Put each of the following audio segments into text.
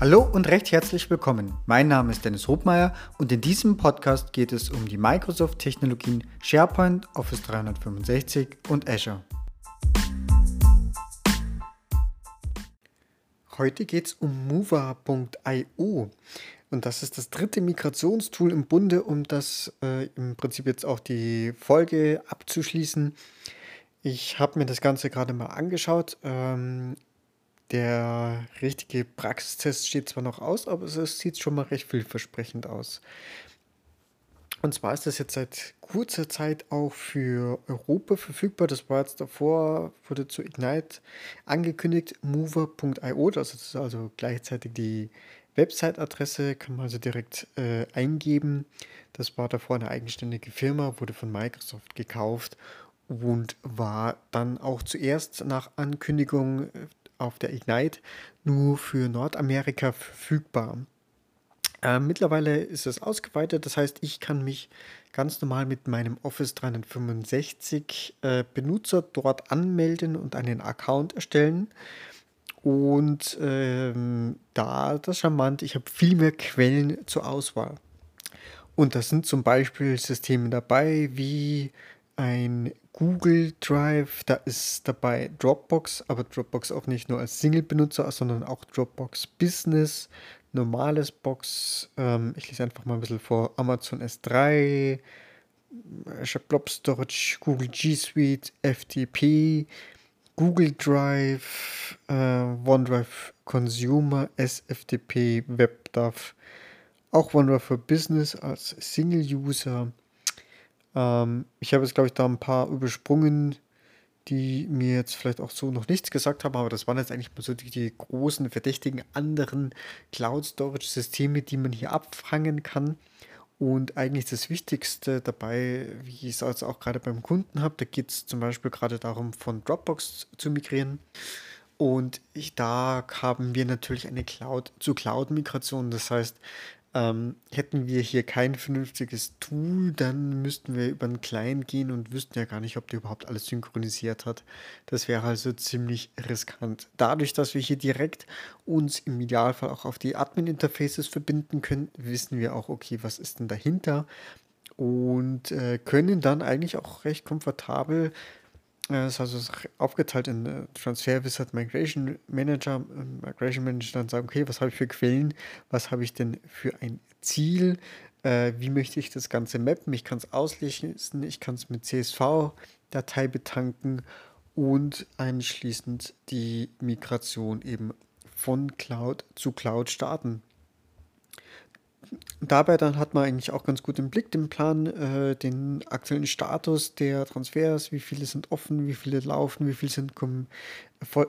Hallo und recht herzlich willkommen. Mein Name ist Dennis Hobmeier und in diesem Podcast geht es um die Microsoft-Technologien SharePoint, Office 365 und Azure. Heute geht es um Mover.io und das ist das dritte Migrationstool im Bunde, um das äh, im Prinzip jetzt auch die Folge abzuschließen. Ich habe mir das Ganze gerade mal angeschaut. Ähm, der richtige Praxistest steht zwar noch aus, aber es sieht schon mal recht vielversprechend aus. Und zwar ist das jetzt seit kurzer Zeit auch für Europa verfügbar. Das war jetzt davor, wurde zu Ignite angekündigt, mover.io. Das ist also gleichzeitig die Website-Adresse, kann man also direkt äh, eingeben. Das war davor eine eigenständige Firma, wurde von Microsoft gekauft und war dann auch zuerst nach Ankündigung auf der Ignite nur für Nordamerika verfügbar. Äh, mittlerweile ist es ausgeweitet, das heißt, ich kann mich ganz normal mit meinem Office 365 äh, Benutzer dort anmelden und einen Account erstellen. Und ähm, da das charmant, ich habe viel mehr Quellen zur Auswahl. Und da sind zum Beispiel Systeme dabei wie ein Google Drive, da ist dabei Dropbox, aber Dropbox auch nicht nur als Single-Benutzer, sondern auch Dropbox Business, normales Box. Ähm, ich lese einfach mal ein bisschen vor: Amazon S3, Azure Blob Storage, Google G Suite, FTP, Google Drive, äh, OneDrive Consumer, SFTP, WebDAV, auch OneDrive for Business als Single-User. Ähm, ich habe jetzt, glaube ich, da ein paar übersprungen, die mir jetzt vielleicht auch so noch nichts gesagt haben, aber das waren jetzt eigentlich mal so die, die großen, verdächtigen anderen Cloud-Storage-Systeme, die man hier abfangen kann. Und eigentlich das Wichtigste dabei, wie ich es also auch gerade beim Kunden habe, da geht es zum Beispiel gerade darum, von Dropbox zu migrieren. Und ich, da haben wir natürlich eine Cloud zu Cloud-Migration. Das heißt, ähm, hätten wir hier kein vernünftiges Tool, dann müssten wir über einen Client gehen und wüssten ja gar nicht, ob der überhaupt alles synchronisiert hat. Das wäre also ziemlich riskant. Dadurch, dass wir hier direkt uns im Idealfall auch auf die Admin-Interfaces verbinden können, wissen wir auch, okay, was ist denn dahinter? Und äh, können dann eigentlich auch recht komfortabel das ist also aufgeteilt in äh, Transfer Wizard Migration Manager. Migration Manager dann sagen, okay, was habe ich für Quellen, was habe ich denn für ein Ziel, äh, wie möchte ich das Ganze mappen, ich kann es auslesen, ich kann es mit CSV-Datei betanken und anschließend die Migration eben von Cloud zu Cloud starten dabei dann hat man eigentlich auch ganz gut im Blick den Plan, äh, den aktuellen Status der Transfers, wie viele sind offen, wie viele laufen, wie viele sind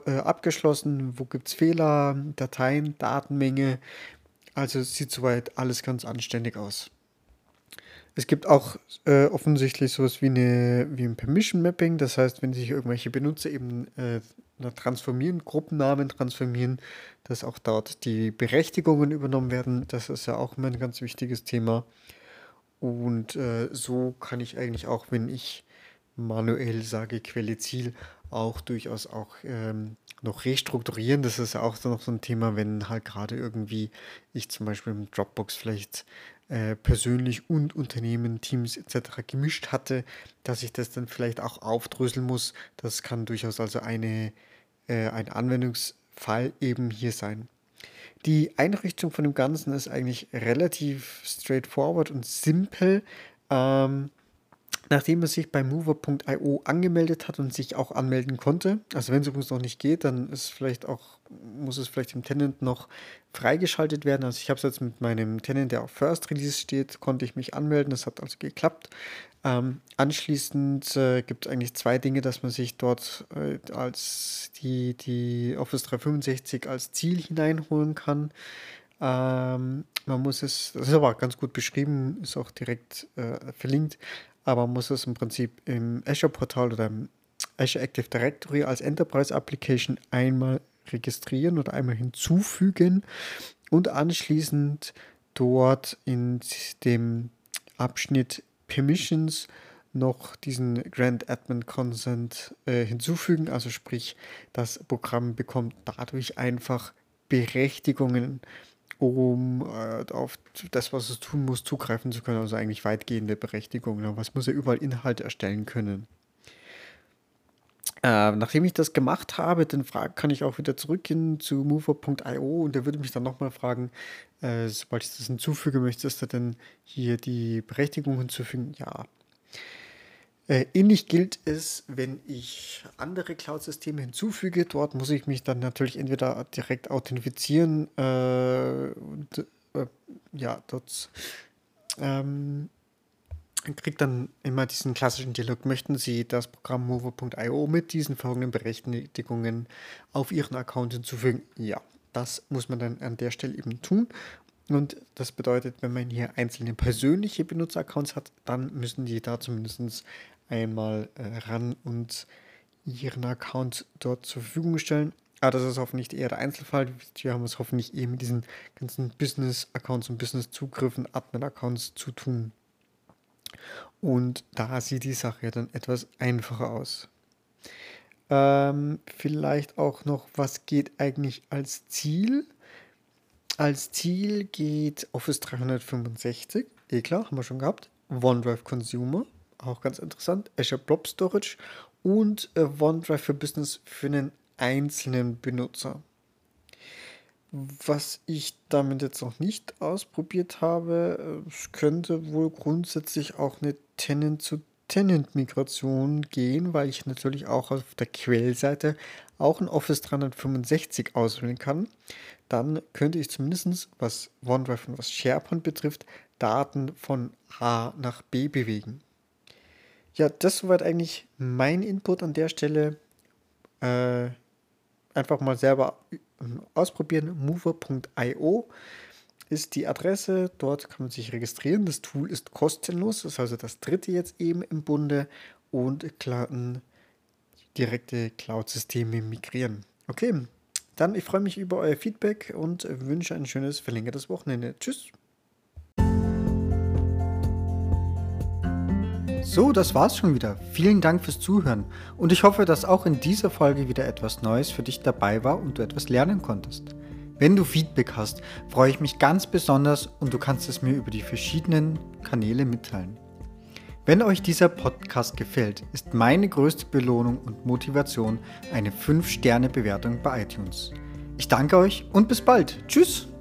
äh, abgeschlossen, wo gibt es Fehler, Dateien, Datenmenge. Also sieht soweit alles ganz anständig aus. Es gibt auch äh, offensichtlich sowas wie, eine, wie ein Permission Mapping, das heißt, wenn sich irgendwelche Benutzer eben äh, transformieren, Gruppennamen transformieren, dass auch dort die Berechtigungen übernommen werden. Das ist ja auch immer ein ganz wichtiges Thema. Und äh, so kann ich eigentlich auch, wenn ich manuell sage Quelle Ziel, auch durchaus auch ähm, noch restrukturieren. Das ist ja auch noch so ein Thema, wenn halt gerade irgendwie ich zum Beispiel im Dropbox vielleicht äh, persönlich und Unternehmen, Teams etc. gemischt hatte, dass ich das dann vielleicht auch aufdröseln muss. Das kann durchaus also eine, äh, ein Anwendungsfall eben hier sein. Die Einrichtung von dem Ganzen ist eigentlich relativ straightforward und simpel. Ähm, nachdem er sich bei mover.io angemeldet hat und sich auch anmelden konnte, also wenn es übrigens noch nicht geht, dann ist vielleicht auch, muss es vielleicht im Tenant noch freigeschaltet werden. Also ich habe es jetzt mit meinem Tenant, der auf First Release steht, konnte ich mich anmelden. Das hat also geklappt. Ähm, anschließend äh, gibt es eigentlich zwei Dinge, dass man sich dort äh, als die, die Office 365 als Ziel hineinholen kann. Ähm, man muss es, das ist aber ganz gut beschrieben, ist auch direkt äh, verlinkt aber man muss es im Prinzip im Azure-Portal oder im Azure Active Directory als Enterprise Application einmal registrieren oder einmal hinzufügen und anschließend dort in dem Abschnitt Permissions noch diesen Grant Admin Consent äh, hinzufügen. Also sprich, das Programm bekommt dadurch einfach Berechtigungen, um äh, auf das, was es tun muss, zugreifen zu können. Also eigentlich weitgehende Berechtigungen. Was muss er überall Inhalte erstellen können? Äh, nachdem ich das gemacht habe, dann kann ich auch wieder zurückgehen zu mover.io und der würde mich dann nochmal fragen, äh, sobald ich das hinzufüge, möchtest du denn hier die Berechtigung hinzufügen? Ja. Äh, ähnlich gilt es, wenn ich andere Cloud-Systeme hinzufüge. Dort muss ich mich dann natürlich entweder direkt authentifizieren äh, und äh, ja, dort ähm, kriegt dann immer diesen klassischen Dialog, möchten Sie das Programm Mover.io mit diesen folgenden Berechtigungen auf Ihren Account hinzufügen? Ja, das muss man dann an der Stelle eben tun. Und das bedeutet, wenn man hier einzelne persönliche Benutzeraccounts hat, dann müssen die da zumindest einmal äh, ran und ihren Account dort zur Verfügung stellen. Aber das ist hoffentlich eher der Einzelfall. Wir haben es hoffentlich eh mit diesen ganzen Business-Accounts und Business-Zugriffen, Admin-Accounts zu tun. Und da sieht die Sache dann etwas einfacher aus. Ähm, vielleicht auch noch, was geht eigentlich als Ziel? Als Ziel geht Office 365, eh klar, haben wir schon gehabt. OneDrive Consumer, auch ganz interessant. Azure Blob Storage und äh, OneDrive für Business für einen einzelnen Benutzer. Was ich damit jetzt noch nicht ausprobiert habe, äh, es könnte wohl grundsätzlich auch eine Tenant-zu-Tenant-Migration gehen, weil ich natürlich auch auf der Quellseite auch ein Office 365 auswählen kann. Dann könnte ich zumindest, was OneDrive und was SharePoint betrifft, Daten von A nach B bewegen. Ja, das soweit eigentlich mein Input an der Stelle. Äh, einfach mal selber ausprobieren. Mover.io ist die Adresse. Dort kann man sich registrieren. Das Tool ist kostenlos. Das ist also das dritte jetzt eben im Bunde und kann direkte Cloud-Systeme migrieren. Okay, dann ich freue mich über euer Feedback und wünsche ein schönes verlängertes Wochenende. Tschüss. So, das war's schon wieder. Vielen Dank fürs Zuhören und ich hoffe, dass auch in dieser Folge wieder etwas Neues für dich dabei war und du etwas lernen konntest. Wenn du Feedback hast, freue ich mich ganz besonders und du kannst es mir über die verschiedenen Kanäle mitteilen. Wenn euch dieser Podcast gefällt, ist meine größte Belohnung und Motivation eine 5-Sterne-Bewertung bei iTunes. Ich danke euch und bis bald. Tschüss!